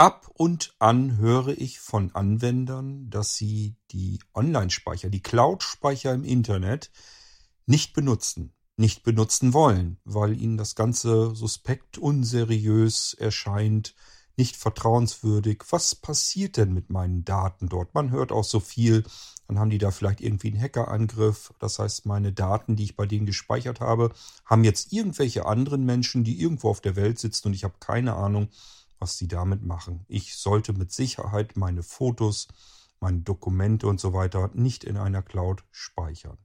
Ab und an höre ich von Anwendern, dass sie die Online-Speicher, die Cloud-Speicher im Internet nicht benutzen, nicht benutzen wollen, weil ihnen das Ganze suspekt, unseriös erscheint, nicht vertrauenswürdig. Was passiert denn mit meinen Daten dort? Man hört auch so viel. Dann haben die da vielleicht irgendwie einen Hackerangriff. Das heißt, meine Daten, die ich bei denen gespeichert habe, haben jetzt irgendwelche anderen Menschen, die irgendwo auf der Welt sitzen und ich habe keine Ahnung, was die damit machen. Ich sollte mit Sicherheit meine Fotos, meine Dokumente und so weiter nicht in einer Cloud speichern.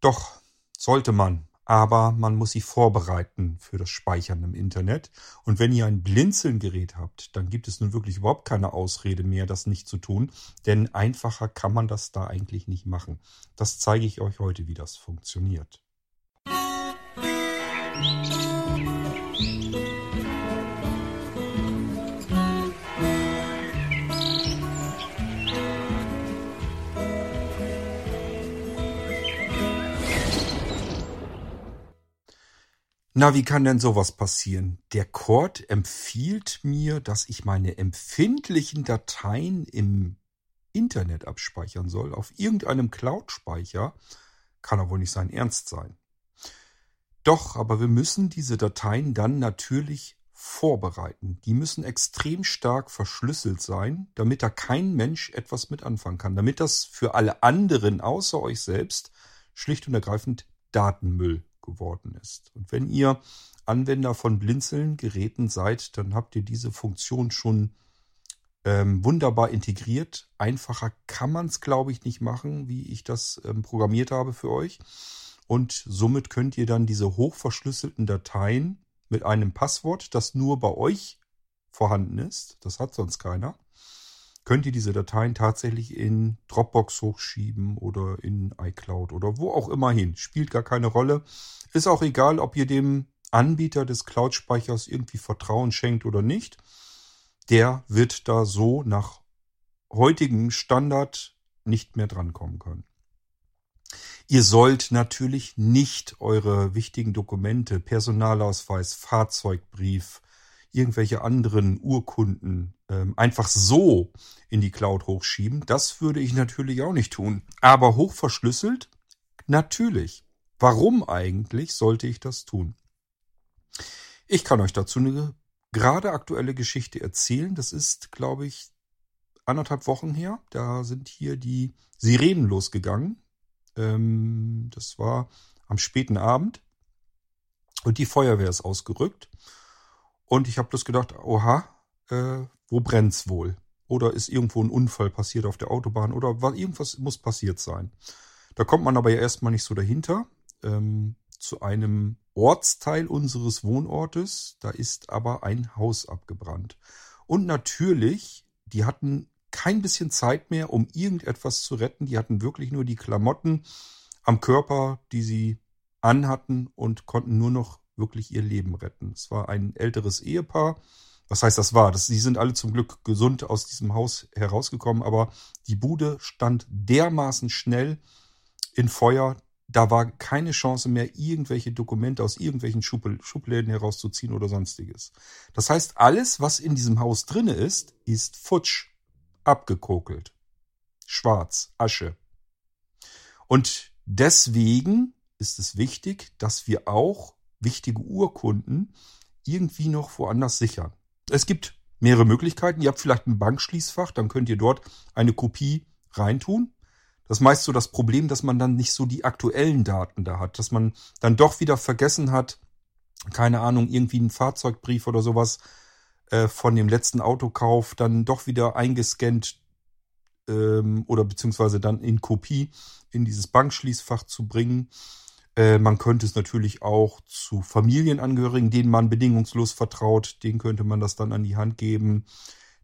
Doch sollte man, aber man muss sie vorbereiten für das Speichern im Internet. Und wenn ihr ein Blinzelgerät habt, dann gibt es nun wirklich überhaupt keine Ausrede mehr, das nicht zu tun, denn einfacher kann man das da eigentlich nicht machen. Das zeige ich euch heute, wie das funktioniert. Musik Na, wie kann denn sowas passieren? Der Cord empfiehlt mir, dass ich meine empfindlichen Dateien im Internet abspeichern soll, auf irgendeinem Cloud-Speicher. Kann aber wohl nicht sein Ernst sein. Doch, aber wir müssen diese Dateien dann natürlich vorbereiten. Die müssen extrem stark verschlüsselt sein, damit da kein Mensch etwas mit anfangen kann, damit das für alle anderen außer euch selbst schlicht und ergreifend Datenmüll geworden ist. Und wenn ihr Anwender von Blinzeln-Geräten seid, dann habt ihr diese Funktion schon ähm, wunderbar integriert. Einfacher kann man es, glaube ich, nicht machen, wie ich das ähm, programmiert habe für euch. Und somit könnt ihr dann diese hochverschlüsselten Dateien mit einem Passwort, das nur bei euch vorhanden ist, das hat sonst keiner, könnt ihr diese Dateien tatsächlich in Dropbox hochschieben oder in iCloud oder wo auch immer hin. Spielt gar keine Rolle. Ist auch egal, ob ihr dem Anbieter des Cloud-Speichers irgendwie Vertrauen schenkt oder nicht. Der wird da so nach heutigem Standard nicht mehr drankommen können. Ihr sollt natürlich nicht eure wichtigen Dokumente, Personalausweis, Fahrzeugbrief, irgendwelche anderen Urkunden einfach so in die Cloud hochschieben. Das würde ich natürlich auch nicht tun. Aber hochverschlüsselt? Natürlich. Warum eigentlich sollte ich das tun? Ich kann euch dazu eine gerade aktuelle Geschichte erzählen. Das ist, glaube ich, anderthalb Wochen her. Da sind hier die Sirenen losgegangen. Ähm, das war am späten Abend. Und die Feuerwehr ist ausgerückt. Und ich habe bloß gedacht, oha, äh, wo brennt's wohl? Oder ist irgendwo ein Unfall passiert auf der Autobahn oder war, irgendwas muss passiert sein. Da kommt man aber ja erstmal nicht so dahinter. Ähm, zu einem Ortsteil unseres Wohnortes, da ist aber ein Haus abgebrannt. Und natürlich, die hatten kein bisschen Zeit mehr, um irgendetwas zu retten. Die hatten wirklich nur die Klamotten am Körper, die sie anhatten und konnten nur noch wirklich ihr Leben retten. Es war ein älteres Ehepaar. Was heißt das war? Sie sind alle zum Glück gesund aus diesem Haus herausgekommen, aber die Bude stand dermaßen schnell in Feuer, da war keine Chance mehr, irgendwelche Dokumente aus irgendwelchen Schubläden herauszuziehen oder sonstiges. Das heißt, alles, was in diesem Haus drinne ist, ist futsch, abgekokelt, schwarz, Asche. Und deswegen ist es wichtig, dass wir auch wichtige Urkunden irgendwie noch woanders sichern. Es gibt mehrere Möglichkeiten. Ihr habt vielleicht ein Bankschließfach, dann könnt ihr dort eine Kopie reintun. Das ist meist so das Problem, dass man dann nicht so die aktuellen Daten da hat, dass man dann doch wieder vergessen hat, keine Ahnung, irgendwie einen Fahrzeugbrief oder sowas äh, von dem letzten Autokauf dann doch wieder eingescannt ähm, oder beziehungsweise dann in Kopie in dieses Bankschließfach zu bringen. Äh, man könnte es natürlich auch zu Familienangehörigen, denen man bedingungslos vertraut, denen könnte man das dann an die Hand geben,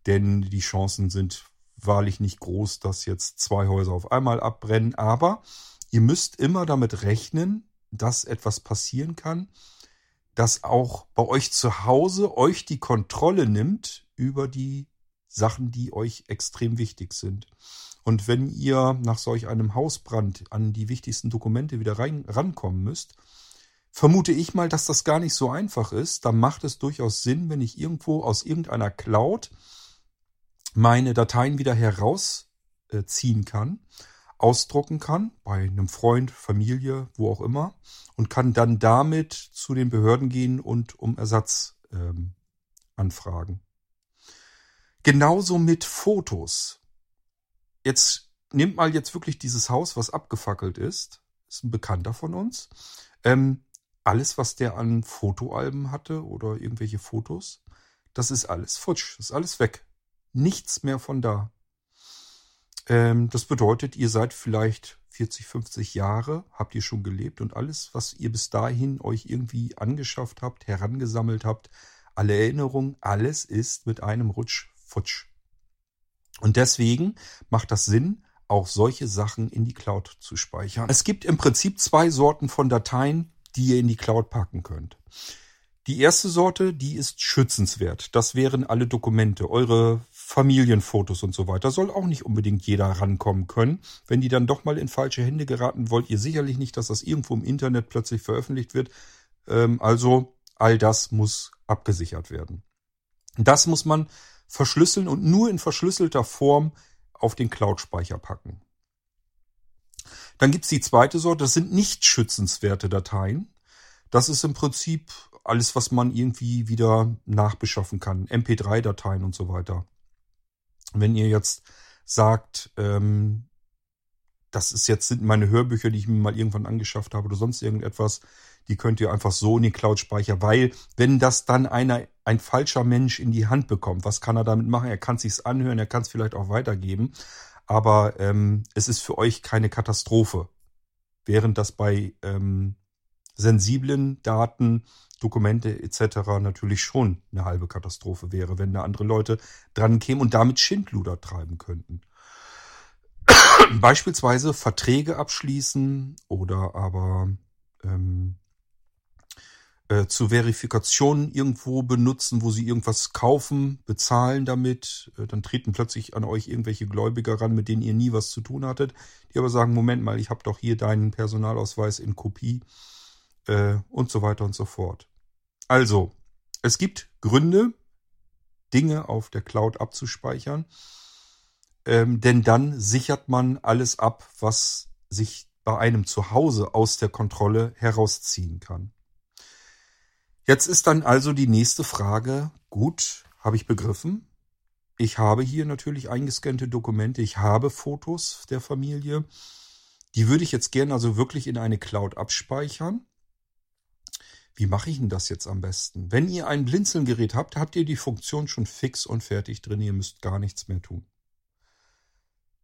denn die Chancen sind wahrlich nicht groß, dass jetzt zwei Häuser auf einmal abbrennen. Aber ihr müsst immer damit rechnen, dass etwas passieren kann, dass auch bei euch zu Hause euch die Kontrolle nimmt über die Sachen, die euch extrem wichtig sind. Und wenn ihr nach solch einem Hausbrand an die wichtigsten Dokumente wieder rein, rankommen müsst, vermute ich mal, dass das gar nicht so einfach ist. Da macht es durchaus Sinn, wenn ich irgendwo aus irgendeiner Cloud meine Dateien wieder herausziehen kann, ausdrucken kann, bei einem Freund, Familie, wo auch immer, und kann dann damit zu den Behörden gehen und um Ersatz ähm, anfragen. Genauso mit Fotos. Jetzt nehmt mal jetzt wirklich dieses Haus, was abgefackelt ist. Ist ein Bekannter von uns. Ähm, alles, was der an Fotoalben hatte oder irgendwelche Fotos, das ist alles futsch, das ist alles weg. Nichts mehr von da. Ähm, das bedeutet, ihr seid vielleicht 40, 50 Jahre, habt ihr schon gelebt und alles, was ihr bis dahin euch irgendwie angeschafft habt, herangesammelt habt, alle Erinnerungen, alles ist mit einem Rutsch futsch. Und deswegen macht das Sinn, auch solche Sachen in die Cloud zu speichern. Es gibt im Prinzip zwei Sorten von Dateien, die ihr in die Cloud packen könnt. Die erste Sorte, die ist schützenswert. Das wären alle Dokumente, eure Familienfotos und so weiter. Soll auch nicht unbedingt jeder rankommen können. Wenn die dann doch mal in falsche Hände geraten, wollt ihr sicherlich nicht, dass das irgendwo im Internet plötzlich veröffentlicht wird. Ähm, also all das muss abgesichert werden. Das muss man verschlüsseln und nur in verschlüsselter Form auf den Cloud-Speicher packen. Dann gibt's die zweite Sorte, das sind nicht schützenswerte Dateien. Das ist im Prinzip alles, was man irgendwie wieder nachbeschaffen kann. MP3-Dateien und so weiter. Wenn ihr jetzt sagt, ähm, das ist jetzt sind meine Hörbücher, die ich mir mal irgendwann angeschafft habe oder sonst irgendetwas, die könnt ihr einfach so in den Cloud-Speicher, weil wenn das dann einer, ein falscher Mensch in die Hand bekommt, was kann er damit machen? Er kann sich's anhören, er kann es vielleicht auch weitergeben, aber ähm, es ist für euch keine Katastrophe. Während das bei ähm, sensiblen Daten, Dokumente etc. natürlich schon eine halbe Katastrophe wäre, wenn da andere Leute dran kämen und damit Schindluder treiben könnten. Beispielsweise Verträge abschließen oder aber ähm, äh, zur Verifikation irgendwo benutzen, wo sie irgendwas kaufen, bezahlen damit. Äh, dann treten plötzlich an euch irgendwelche Gläubiger ran, mit denen ihr nie was zu tun hattet, die aber sagen, Moment mal, ich habe doch hier deinen Personalausweis in Kopie äh, und so weiter und so fort. Also, es gibt Gründe, Dinge auf der Cloud abzuspeichern, ähm, denn dann sichert man alles ab, was sich bei einem zu Hause aus der Kontrolle herausziehen kann. Jetzt ist dann also die nächste Frage, gut, habe ich begriffen. Ich habe hier natürlich eingescannte Dokumente, ich habe Fotos der Familie. Die würde ich jetzt gerne also wirklich in eine Cloud abspeichern. Wie mache ich denn das jetzt am besten? Wenn ihr ein Blinzelgerät habt, habt ihr die Funktion schon fix und fertig drin. Ihr müsst gar nichts mehr tun.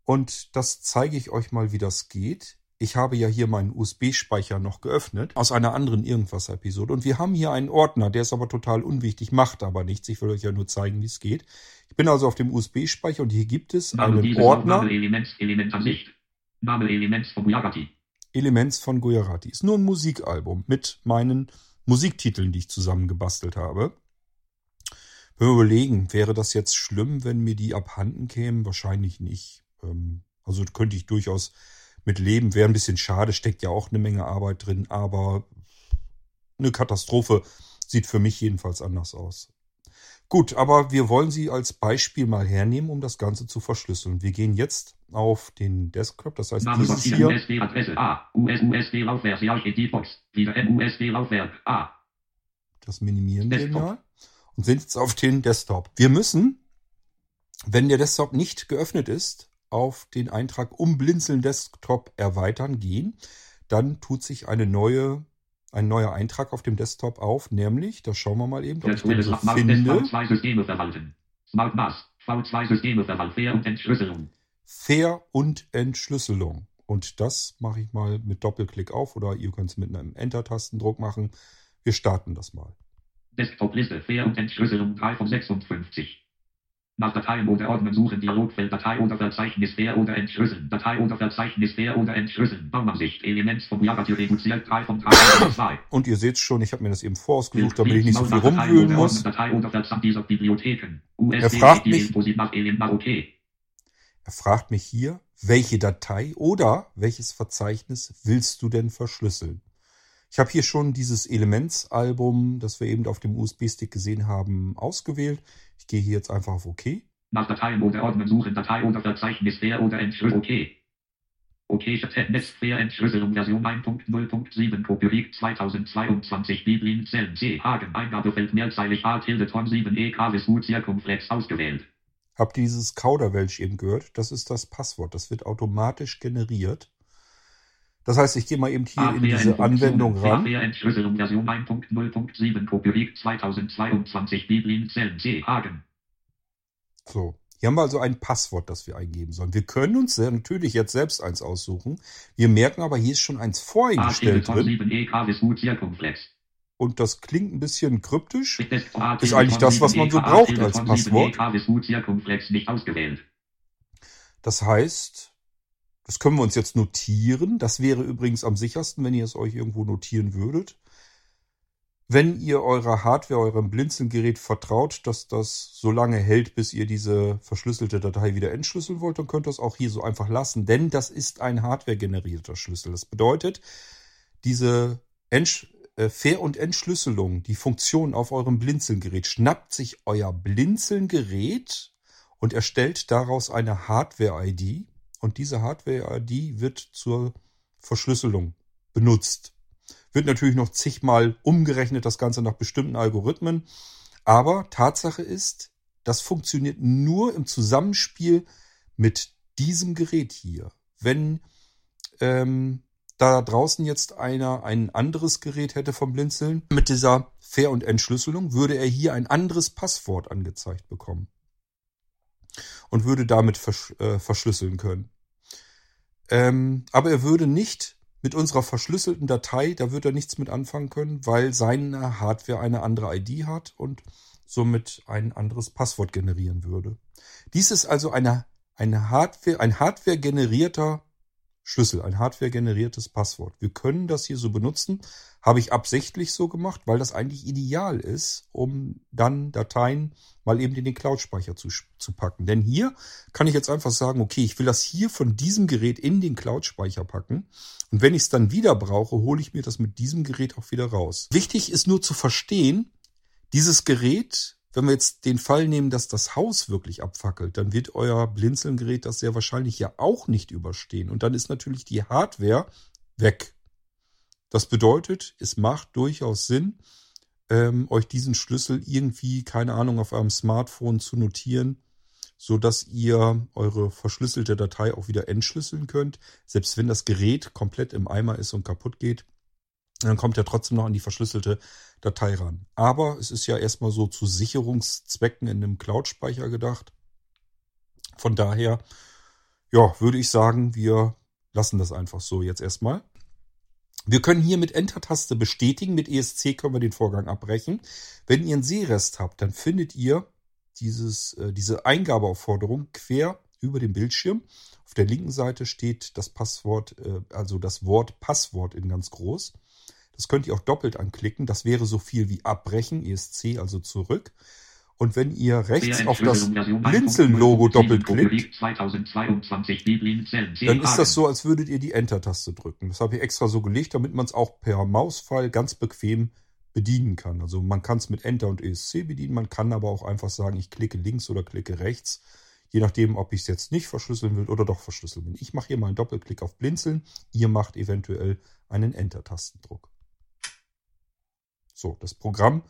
Und das zeige ich euch mal, wie das geht. Ich habe ja hier meinen USB-Speicher noch geöffnet aus einer anderen Irgendwas-Episode. Und wir haben hier einen Ordner, der ist aber total unwichtig, macht aber nichts. Ich will euch ja nur zeigen, wie es geht. Ich bin also auf dem USB-Speicher und hier gibt es einen Ordner. Elements, Element Ansicht. Name Elements von Gujarati. Elements von Gujarati. Ist nur ein Musikalbum mit meinen Musiktiteln, die ich zusammengebastelt habe. Wenn wir überlegen, wäre das jetzt schlimm, wenn mir die abhanden kämen? Wahrscheinlich nicht. Ähm, also könnte ich durchaus mit leben. Wäre ein bisschen schade, steckt ja auch eine Menge Arbeit drin, aber eine Katastrophe sieht für mich jedenfalls anders aus. Gut, aber wir wollen sie als Beispiel mal hernehmen, um das Ganze zu verschlüsseln. Wir gehen jetzt auf den Desktop, das heißt Name dieses hier. USB-Adresse A, US-USB-Laufwerk, Box, wieder MUSB-Laufwerk A. Das minimieren Desktop. wir mal und sind jetzt auf den Desktop. Wir müssen, wenn der Desktop nicht geöffnet ist, auf den Eintrag um Blinzeln Desktop erweitern gehen. Dann tut sich eine neue, ein neuer Eintrag auf dem Desktop auf, nämlich, da schauen wir mal eben, ob ich den so finde. V2 Systeme verwalten. Smart NAS, V2 Systeme verwalten, Fair und Entschlüsselung. Fair und Entschlüsselung. Und das mache ich mal mit Doppelklick auf oder ihr könnt es mit einem Enter-Tastendruck machen. Wir starten das mal. Desktop-Liste Fair und Entschlüsselung 3 von 56. Nach Dateien oder Ordnern suchen Dialogfeld Datei oder Verzeichnis fair oder entschlüsseln. Datei oder Verzeichnis fair oder entschlüsseln. Baumansicht Elements vom Java reduziert 3 von 3 von 2. Und ihr seht schon, ich habe mir das eben vorausgesucht, damit ich nicht so viel rumwühlen muss. Datei er fragt mich, er fragt mich hier, welche Datei oder welches Verzeichnis willst du denn verschlüsseln? Ich habe hier schon dieses Elementsalbum, das wir eben auf dem USB-Stick gesehen haben, ausgewählt. Gehe hier jetzt einfach auf OK. Nach Dateien oder Ordnern suchen, Datei oder Verzeichnis, wer oder Entschlüsselung, OK. OK, Netzwerk, Entschlüsselung, Version 1.0.7, Copyright 2022, Biblin, Zellen, C, Hagen, Eingabefeld, mehrzeilig, A, Tilde, Ton 7, E, Kavis, Gut, Zirkumflex, ausgewählt. Habt dieses Kauderwelsch eben gehört? Das ist das Passwort. Das wird automatisch generiert. Das heißt, ich gehe mal eben hier in diese Anwendung ran. Entschlüsselung Version 1.0.7 Copyright 2022 Biblin Zellen C Hagen. So. Hier haben wir also ein Passwort, das wir eingeben sollen. Wir können uns natürlich jetzt selbst eins aussuchen. Wir merken aber, hier ist schon eins voreingestellt drin. E Und das klingt ein bisschen kryptisch. Ist eigentlich das, was man so braucht als Passwort. Das heißt, das können wir uns jetzt notieren. Das wäre übrigens am sichersten, wenn ihr es euch irgendwo notieren würdet. Wenn ihr eurer Hardware, eurem Blinzelgerät vertraut, dass das so lange hält, bis ihr diese verschlüsselte Datei wieder entschlüsseln wollt, dann könnt ihr es auch hier so einfach lassen, denn das ist ein Hardware-generierter Schlüssel. Das bedeutet, diese Entsch äh, Fair- und Entschlüsselung, die Funktion auf eurem Blinzelgerät, schnappt sich euer Blinzelgerät und erstellt daraus eine Hardware-ID und diese Hardware-ID wird zur Verschlüsselung benutzt. Wird natürlich noch zigmal umgerechnet, das Ganze nach bestimmten Algorithmen. Aber Tatsache ist, das funktioniert nur im Zusammenspiel mit diesem Gerät hier. Wenn ähm, da draußen jetzt einer ein anderes Gerät hätte vom Blinzeln mit dieser Fair- und Entschlüsselung, würde er hier ein anderes Passwort angezeigt bekommen und würde damit versch äh, verschlüsseln können. Ähm, aber er würde nicht mit unserer verschlüsselten Datei, da wird er nichts mit anfangen können, weil seine Hardware eine andere ID hat und somit ein anderes Passwort generieren würde. Dies ist also eine, eine Hardware, ein Hardware generierter Schlüssel, ein Hardware generiertes Passwort. Wir können das hier so benutzen, habe ich absichtlich so gemacht, weil das eigentlich ideal ist, um dann Dateien mal eben in den Cloud-Speicher zu, zu packen. Denn hier kann ich jetzt einfach sagen, okay, ich will das hier von diesem Gerät in den Cloud-Speicher packen. Und wenn ich es dann wieder brauche, hole ich mir das mit diesem Gerät auch wieder raus. Wichtig ist nur zu verstehen, dieses Gerät wenn wir jetzt den Fall nehmen, dass das Haus wirklich abfackelt, dann wird euer Blinzelgerät das sehr wahrscheinlich ja auch nicht überstehen. Und dann ist natürlich die Hardware weg. Das bedeutet, es macht durchaus Sinn, ähm, euch diesen Schlüssel irgendwie, keine Ahnung, auf eurem Smartphone zu notieren, so dass ihr eure verschlüsselte Datei auch wieder entschlüsseln könnt. Selbst wenn das Gerät komplett im Eimer ist und kaputt geht, dann kommt er trotzdem noch an die verschlüsselte Datei ran. Aber es ist ja erstmal so zu Sicherungszwecken in einem Cloud-Speicher gedacht. Von daher, ja, würde ich sagen, wir lassen das einfach so jetzt erstmal. Wir können hier mit Enter-Taste bestätigen. Mit ESC können wir den Vorgang abbrechen. Wenn ihr einen Sehrest habt, dann findet ihr dieses, äh, diese Eingabeaufforderung quer über dem Bildschirm. Auf der linken Seite steht das Passwort, äh, also das Wort Passwort in ganz groß. Das könnt ihr auch doppelt anklicken. Das wäre so viel wie abbrechen, ESC, also zurück. Und wenn ihr rechts auf das Blinzeln-Logo doppelt klickt, dann ist das so, als würdet ihr die Enter-Taste drücken. Das habe ich extra so gelegt, damit man es auch per Mausfall ganz bequem bedienen kann. Also man kann es mit Enter und ESC bedienen, man kann aber auch einfach sagen, ich klicke links oder klicke rechts, je nachdem, ob ich es jetzt nicht verschlüsseln will oder doch verschlüsseln will. Ich mache hier mal einen Doppelklick auf Blinzeln, ihr macht eventuell einen Enter-Tastendruck. So, das Programm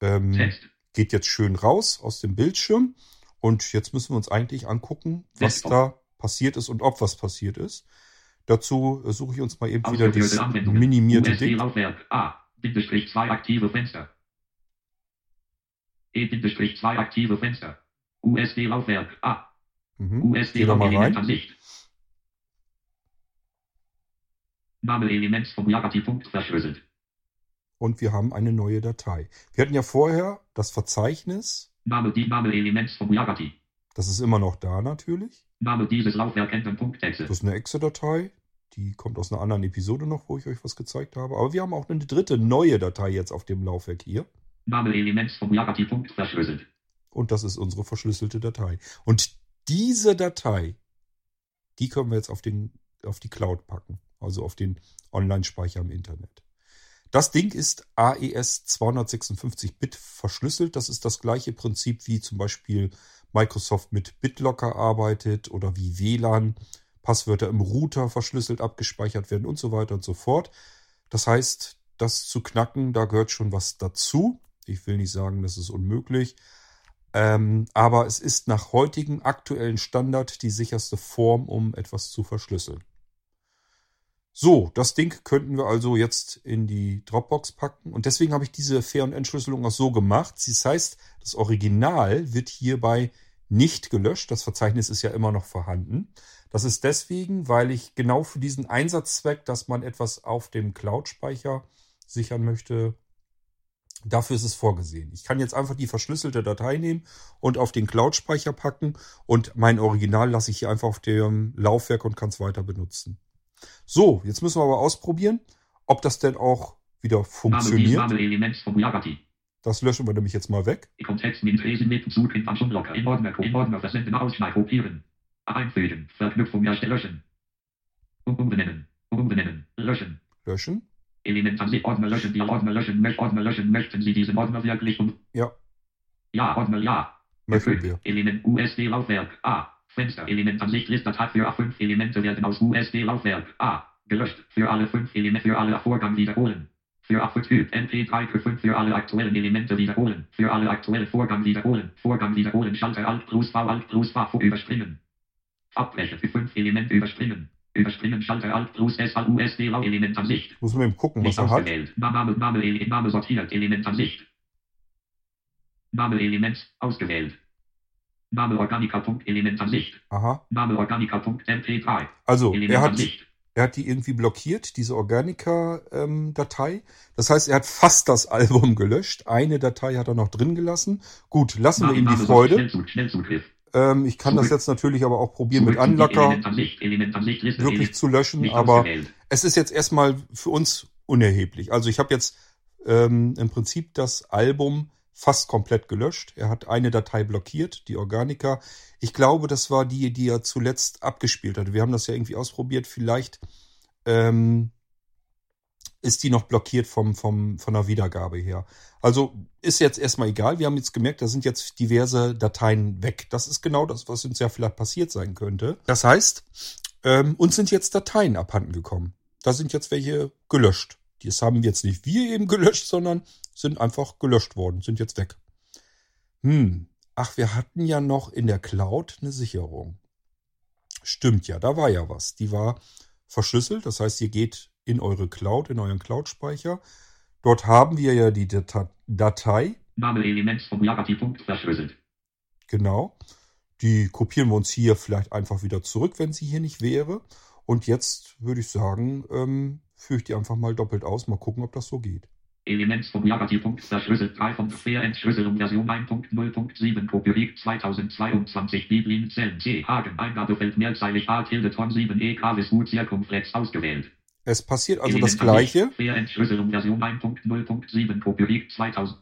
ähm, geht jetzt schön raus aus dem Bildschirm. Und jetzt müssen wir uns eigentlich angucken, was da passiert ist und ob was passiert ist. Dazu äh, suche ich uns mal eben wieder das minimierte Ding. A, Bindestrich 2 aktive Fenster. E-2 aktive Fenster. USB Laufwerk A. Mhm. USB Element Ansicht. Name Elements vom Jagati-Punkt verschlüsselt und wir haben eine neue Datei. Wir hatten ja vorher das Verzeichnis. Name, die Name Elements vom Yagati. Das ist immer noch da natürlich. Name dieses Laufwerk. Das ist eine Exe-Datei. Die kommt aus einer anderen Episode noch, wo ich euch was gezeigt habe. Aber wir haben auch eine dritte neue Datei jetzt auf dem Laufwerk hier. Name Elements vom Yagati. verschlüsselt. Und das ist unsere verschlüsselte Datei. Und diese Datei, die können wir jetzt auf, den, auf die Cloud packen. Also auf den Online-Speicher im Internet. Das Ding ist AES 256-Bit verschlüsselt. Das ist das gleiche Prinzip wie zum Beispiel Microsoft mit BitLocker arbeitet oder wie WLAN Passwörter im Router verschlüsselt abgespeichert werden und so weiter und so fort. Das heißt, das zu knacken, da gehört schon was dazu. Ich will nicht sagen, das ist unmöglich. Ähm, aber es ist nach heutigem aktuellen Standard die sicherste Form, um etwas zu verschlüsseln. So, das Ding könnten wir also jetzt in die Dropbox packen. Und deswegen habe ich diese Fair- und Entschlüsselung auch so gemacht. Das heißt, das Original wird hierbei nicht gelöscht. Das Verzeichnis ist ja immer noch vorhanden. Das ist deswegen, weil ich genau für diesen Einsatzzweck, dass man etwas auf dem Cloud-Speicher sichern möchte, dafür ist es vorgesehen. Ich kann jetzt einfach die verschlüsselte Datei nehmen und auf den Cloud-Speicher packen und mein Original lasse ich hier einfach auf dem Laufwerk und kann es weiter benutzen. So, jetzt müssen wir aber ausprobieren, ob das denn auch wieder funktioniert. Das löschen wir nämlich jetzt mal weg. Einfügen, Verknüpfung erstellen, umbenennen, umbenennen, löschen. Löschen. Element an sich, Ordner löschen, die Ordner löschen, Ordner löschen, möchten Sie diesen Ordner wirklich um? Ja. Ja, Ordner, ja. Möchten wir. Element USD-Laufwerk, A. Fensterelement Ansicht Listdatei für A5 Elemente werden aus USB-Laufwerk A gelöscht. Für alle fünf Elemente für alle Vorgang wiederholen. Für A5 Typ MP3 für 5 für alle aktuellen Elemente wiederholen. Für alle aktuellen Vorgang wiederholen. Vorgang wiederholen. Schalter Alt plus V Alt plus V überspringen. Abbrechen für 5 Elemente überspringen. Überspringen Schalter Alt plus S Alt USD Lau Element Ansicht. Muss man eben gucken, was Nicht er hat. Name, Name, Name, Name sortiert Element Ansicht. Name Element ausgewählt. Name Organica.element Ansicht. Aha. Name Organica.mp3. Also, er hat, er hat die irgendwie blockiert, diese Organica-Datei. das heißt, er hat fast das Album gelöscht. Eine Datei hat er noch drin gelassen. Gut, lassen wir Name, ihm die Name, Freude. Schnellzug, Schnellzugriff. Ähm, ich kann das Zurück. jetzt natürlich aber auch probieren mit Zurück zu Unlocker Liste, wirklich zu löschen, aber es ist jetzt erstmal für uns unerheblich. Also ich habe jetzt ähm, im Prinzip das Album fast komplett gelöscht. Er hat eine Datei blockiert, die Organica. Ich glaube, das war die, die er zuletzt abgespielt hatte. Wir haben das ja irgendwie ausprobiert. Vielleicht ähm, ist die noch blockiert vom, vom, von der Wiedergabe her. Also ist jetzt erstmal egal. Wir haben jetzt gemerkt, da sind jetzt diverse Dateien weg. Das ist genau das, was uns ja vielleicht passiert sein könnte. Das heißt, ähm, uns sind jetzt Dateien abhanden gekommen. Da sind jetzt welche gelöscht. Das haben jetzt nicht wir eben gelöscht, sondern sind einfach gelöscht worden, sind jetzt weg. Hm, ach, wir hatten ja noch in der Cloud eine Sicherung. Stimmt ja, da war ja was. Die war verschlüsselt, das heißt, ihr geht in eure Cloud, in euren Cloud-Speicher. Dort haben wir ja die Data Datei, Name Lagati-Punkt verschlüsselt. genau. Die kopieren wir uns hier vielleicht einfach wieder zurück, wenn sie hier nicht wäre. Und jetzt würde ich sagen, ähm, führe ich die einfach mal doppelt aus. Mal gucken, ob das so geht. Elements vom Lagati-Punkt verschlüsselt. 3 von 4 Entschlüsselung Version 1.0.7 Copyright 2022 Biblin Zellen C. Hagen Eingabefeld mehrzeilig A Tilde Ton 7 E Kavis Hut Circumflex ausgewählt. Es passiert also das Element Ansicht, Gleiche. Fair Entschlüsselung Version 1.0.7 Copyright 2000.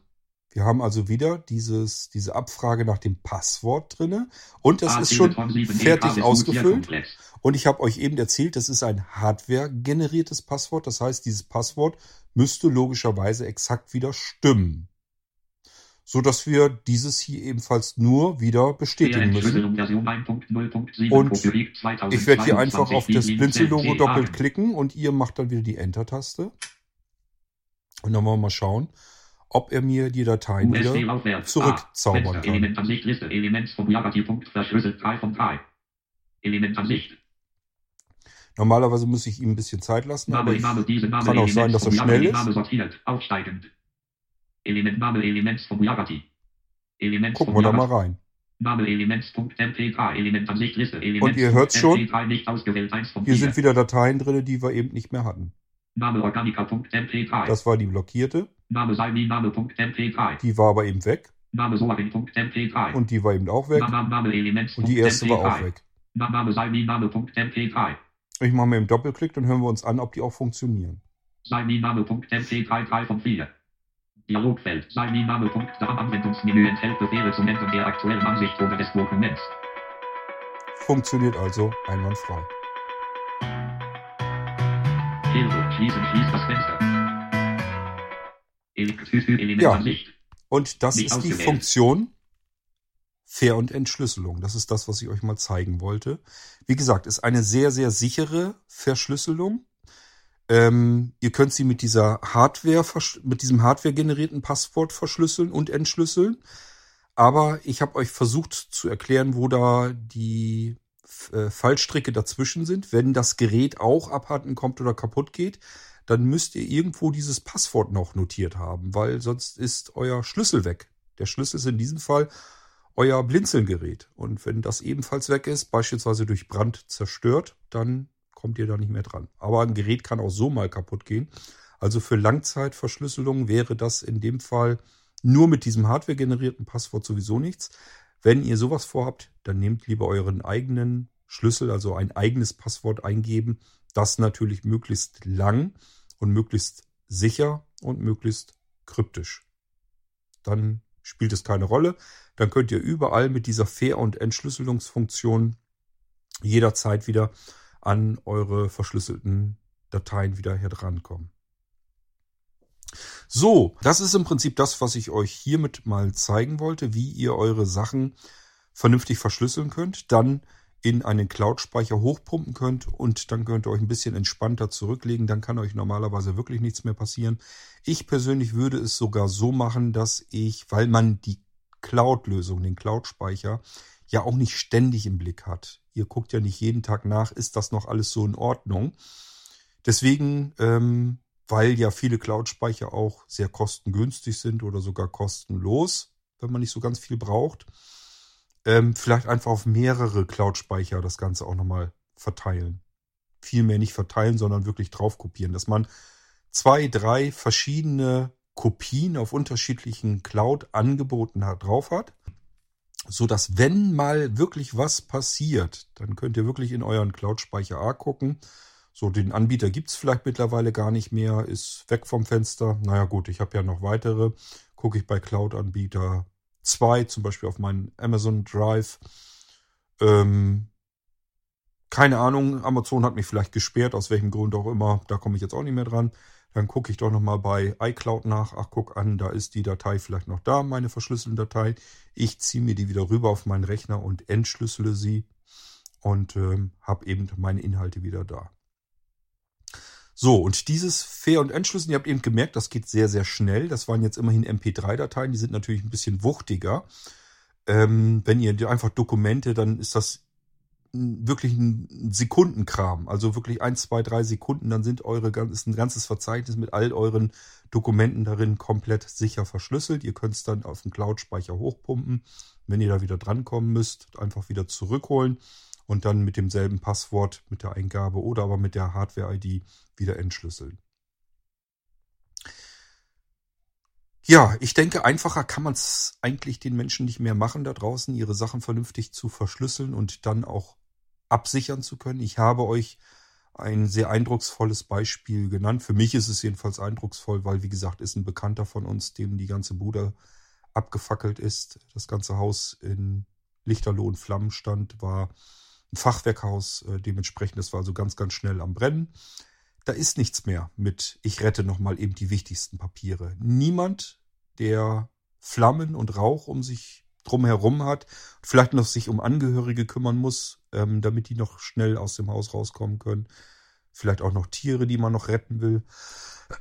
Wir haben also wieder dieses, diese Abfrage nach dem Passwort drinne. Und das A ist schon Ton 7 fertig ausgefüllt. Und ich habe euch eben erzählt, das ist ein Hardware-generiertes Passwort. Das heißt, dieses Passwort müsste logischerweise exakt wieder stimmen. So dass wir dieses hier ebenfalls nur wieder bestätigen müssen. Entschlüsselung Version 1.0.7 Und Copyright 2022 Ich werde hier einfach auf das Blinzellogo doppelt klicken und ihr macht dann wieder die Enter-Taste. Und dann wollen wir mal schauen, ob er mir die Dateien wieder zurückzaubern A. Fenster. kann. Element Ansicht Liste Elements vom Lagati-Punkt verschlüsselt 3 von 3. Element Ansicht. Normalerweise muss ich ihm ein bisschen Zeit lassen, aber Name, ich, Name, diese Name, kann auch sein, dass er schnell ist. Name sortiert, aufsteigend. Element, Name, Elements vom Lagati. Elements gucken vom wir da mal rein. Name, Elements.mp3, Element Ansicht Liste, Element Und ihr hört's schon? MP3 nicht ausgewählt, 1 von Hier 4. sind wieder Dateien drin, die wir eben nicht mehr hatten. Name Organica.mp3. Das war die blockierte, Name Salmi, Name.mp3. die war aber eben weg Name Soaring.mp3. und die war eben auch weg Name, Name, Elements. und die erste war auch weg. Name Salmi, Name.mp3. Ich mache mal eben Doppelklick, dann hören wir uns an, ob die auch funktionieren. Salminame.mp3 3 von 4. Dialogfeld. Salminame. Das Anwendungsmenü enthält Befehle zum Ändern der aktuellen Ansicht oder des Dokuments. Funktioniert also einwandfrei. Hilfe. Schließen. Schließt das Fenster. Ja. Und das ist die Funktion Fair- und Entschlüsselung. Das ist das, was ich euch mal zeigen wollte. Wie gesagt, ist eine sehr, sehr sichere Verschlüsselung. Ähm, ihr könnt sie mit dieser Hardware, mit diesem Hardware generierten Passwort verschlüsseln und entschlüsseln. Aber ich habe euch versucht zu erklären, wo da die äh, Fallstricke dazwischen sind. Wenn das Gerät auch abhanden kommt oder kaputt geht, dann müsst ihr irgendwo dieses Passwort noch notiert haben, weil sonst ist euer Schlüssel weg. Der Schlüssel ist in diesem Fall euer Blinzelgerät. Und wenn das ebenfalls weg ist, beispielsweise durch Brand zerstört, dann kommt ihr da nicht mehr dran. Aber ein Gerät kann auch so mal kaputt gehen. Also für Langzeitverschlüsselung wäre das in dem Fall nur mit diesem Hardware-generierten Passwort sowieso nichts. Wenn ihr sowas vorhabt, dann nehmt lieber euren eigenen Schlüssel, also ein eigenes Passwort eingeben. Das natürlich möglichst lang und möglichst sicher und möglichst kryptisch. Dann spielt es keine Rolle dann könnt ihr überall mit dieser Fair- und Entschlüsselungsfunktion jederzeit wieder an eure verschlüsselten Dateien wieder hier drankommen. So, das ist im Prinzip das, was ich euch hiermit mal zeigen wollte, wie ihr eure Sachen vernünftig verschlüsseln könnt, dann in einen Cloud-Speicher hochpumpen könnt und dann könnt ihr euch ein bisschen entspannter zurücklegen. Dann kann euch normalerweise wirklich nichts mehr passieren. Ich persönlich würde es sogar so machen, dass ich, weil man die Cloud-Lösung, den Cloud-Speicher, ja auch nicht ständig im Blick hat. Ihr guckt ja nicht jeden Tag nach, ist das noch alles so in Ordnung. Deswegen, ähm, weil ja viele Cloud-Speicher auch sehr kostengünstig sind oder sogar kostenlos, wenn man nicht so ganz viel braucht, ähm, vielleicht einfach auf mehrere Cloud-Speicher das Ganze auch nochmal verteilen. Vielmehr nicht verteilen, sondern wirklich drauf kopieren, dass man zwei, drei verschiedene Kopien auf unterschiedlichen Cloud-Angeboten drauf hat, so dass wenn mal wirklich was passiert, dann könnt ihr wirklich in euren Cloud-Speicher A gucken. So, den Anbieter gibt's vielleicht mittlerweile gar nicht mehr, ist weg vom Fenster. Naja gut, ich habe ja noch weitere. Gucke ich bei Cloud-Anbieter 2, zum Beispiel auf meinen Amazon Drive. Ähm, keine Ahnung, Amazon hat mich vielleicht gesperrt, aus welchem Grund auch immer. Da komme ich jetzt auch nicht mehr dran. Dann gucke ich doch nochmal bei iCloud nach. Ach, guck an, da ist die Datei vielleicht noch da, meine verschlüsselte Datei. Ich ziehe mir die wieder rüber auf meinen Rechner und entschlüssele sie und ähm, habe eben meine Inhalte wieder da. So, und dieses Fair- und Entschlüsseln, ihr habt eben gemerkt, das geht sehr, sehr schnell. Das waren jetzt immerhin MP3-Dateien, die sind natürlich ein bisschen wuchtiger. Ähm, wenn ihr einfach Dokumente, dann ist das wirklich ein Sekundenkram, also wirklich ein, zwei, drei Sekunden, dann sind eure ist ein ganzes Verzeichnis mit all euren Dokumenten darin komplett sicher verschlüsselt. Ihr könnt es dann auf den Cloud-Speicher hochpumpen. Wenn ihr da wieder drankommen müsst, einfach wieder zurückholen und dann mit demselben Passwort, mit der Eingabe oder aber mit der Hardware-ID wieder entschlüsseln. Ja, ich denke, einfacher kann man es eigentlich den Menschen nicht mehr machen da draußen, ihre Sachen vernünftig zu verschlüsseln und dann auch absichern zu können. Ich habe euch ein sehr eindrucksvolles Beispiel genannt. Für mich ist es jedenfalls eindrucksvoll, weil, wie gesagt, ist ein Bekannter von uns, dem die ganze Bude abgefackelt ist. Das ganze Haus in Lichterloh und Flammen stand, war ein Fachwerkhaus. Äh, dementsprechend, das war also ganz, ganz schnell am Brennen. Da ist nichts mehr mit, ich rette nochmal eben die wichtigsten Papiere. Niemand, der Flammen und Rauch um sich drumherum hat, vielleicht noch sich um Angehörige kümmern muss, ähm, damit die noch schnell aus dem Haus rauskommen können. Vielleicht auch noch Tiere, die man noch retten will.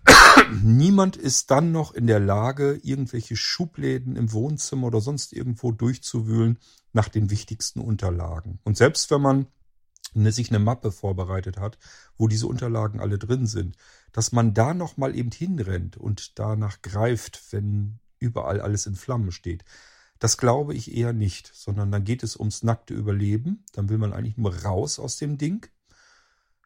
Niemand ist dann noch in der Lage, irgendwelche Schubläden im Wohnzimmer oder sonst irgendwo durchzuwühlen nach den wichtigsten Unterlagen. Und selbst wenn man eine, sich eine Mappe vorbereitet hat, wo diese Unterlagen alle drin sind, dass man da noch mal eben hinrennt und danach greift, wenn überall alles in Flammen steht. Das glaube ich eher nicht, sondern dann geht es ums nackte Überleben. Dann will man eigentlich nur raus aus dem Ding,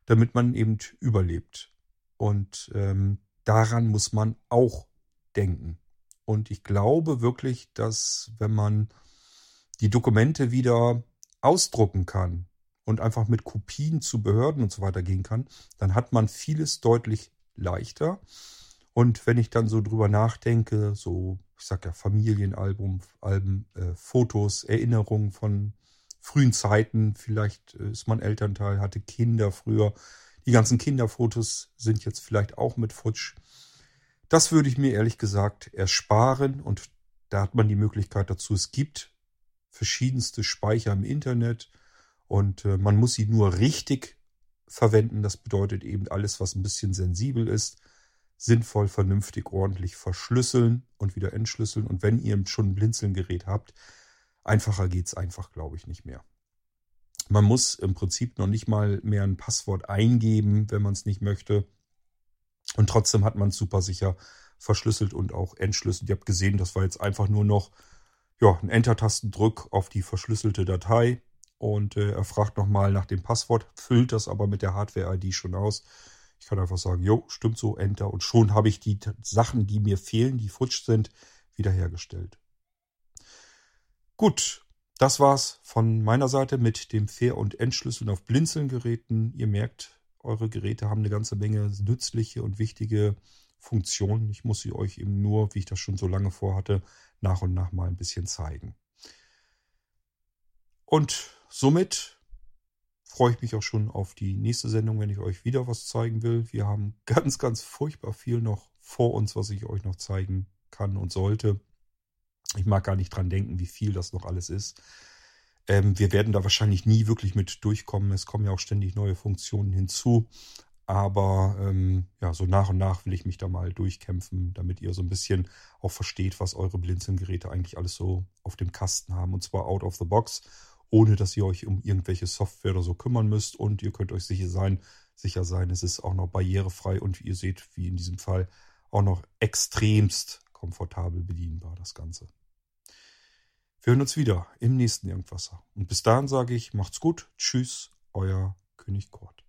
damit man eben überlebt. Und ähm, daran muss man auch denken. Und ich glaube wirklich, dass wenn man die Dokumente wieder ausdrucken kann und einfach mit Kopien zu Behörden und so weiter gehen kann, dann hat man vieles deutlich leichter. Und wenn ich dann so drüber nachdenke, so ich sag ja Familienalbum, Alben, äh, Fotos, Erinnerungen von frühen Zeiten. Vielleicht äh, ist man Elternteil, hatte Kinder früher. Die ganzen Kinderfotos sind jetzt vielleicht auch mit futsch. Das würde ich mir ehrlich gesagt ersparen und da hat man die Möglichkeit dazu. Es gibt verschiedenste Speicher im Internet und äh, man muss sie nur richtig verwenden. Das bedeutet eben alles, was ein bisschen sensibel ist, sinnvoll, vernünftig, ordentlich verschlüsseln und wieder entschlüsseln. Und wenn ihr schon ein Blinzelgerät habt, einfacher geht's einfach, glaube ich, nicht mehr. Man muss im Prinzip noch nicht mal mehr ein Passwort eingeben, wenn man es nicht möchte. Und trotzdem hat man es super sicher verschlüsselt und auch entschlüsselt. Ihr habt gesehen, das war jetzt einfach nur noch ja, ein Enter-Tastendruck auf die verschlüsselte Datei und äh, er fragt nochmal nach dem Passwort, füllt das aber mit der Hardware-ID schon aus. Ich kann einfach sagen, jo, stimmt so, Enter und schon habe ich die Sachen, die mir fehlen, die futsch sind, wiederhergestellt. Gut, das war's von meiner Seite mit dem Fair- und Entschlüsseln auf Blinzeln-Geräten. Ihr merkt, eure Geräte haben eine ganze Menge nützliche und wichtige Funktionen. Ich muss sie euch eben nur, wie ich das schon so lange vorhatte, nach und nach mal ein bisschen zeigen. Und somit freue ich mich auch schon auf die nächste Sendung, wenn ich euch wieder was zeigen will. Wir haben ganz, ganz furchtbar viel noch vor uns, was ich euch noch zeigen kann und sollte. Ich mag gar nicht dran denken, wie viel das noch alles ist. Ähm, wir werden da wahrscheinlich nie wirklich mit durchkommen. Es kommen ja auch ständig neue Funktionen hinzu. Aber ähm, ja, so nach und nach will ich mich da mal durchkämpfen, damit ihr so ein bisschen auch versteht, was eure Blinzeln-Geräte eigentlich alles so auf dem Kasten haben. Und zwar out of the box ohne dass ihr euch um irgendwelche Software oder so kümmern müsst. Und ihr könnt euch sicher sein, sicher sein, es ist auch noch barrierefrei und ihr seht, wie in diesem Fall, auch noch extremst komfortabel bedienbar, das Ganze. Wir hören uns wieder im nächsten Irgendwasser. Und bis dahin sage ich, macht's gut. Tschüss, euer König Kurt.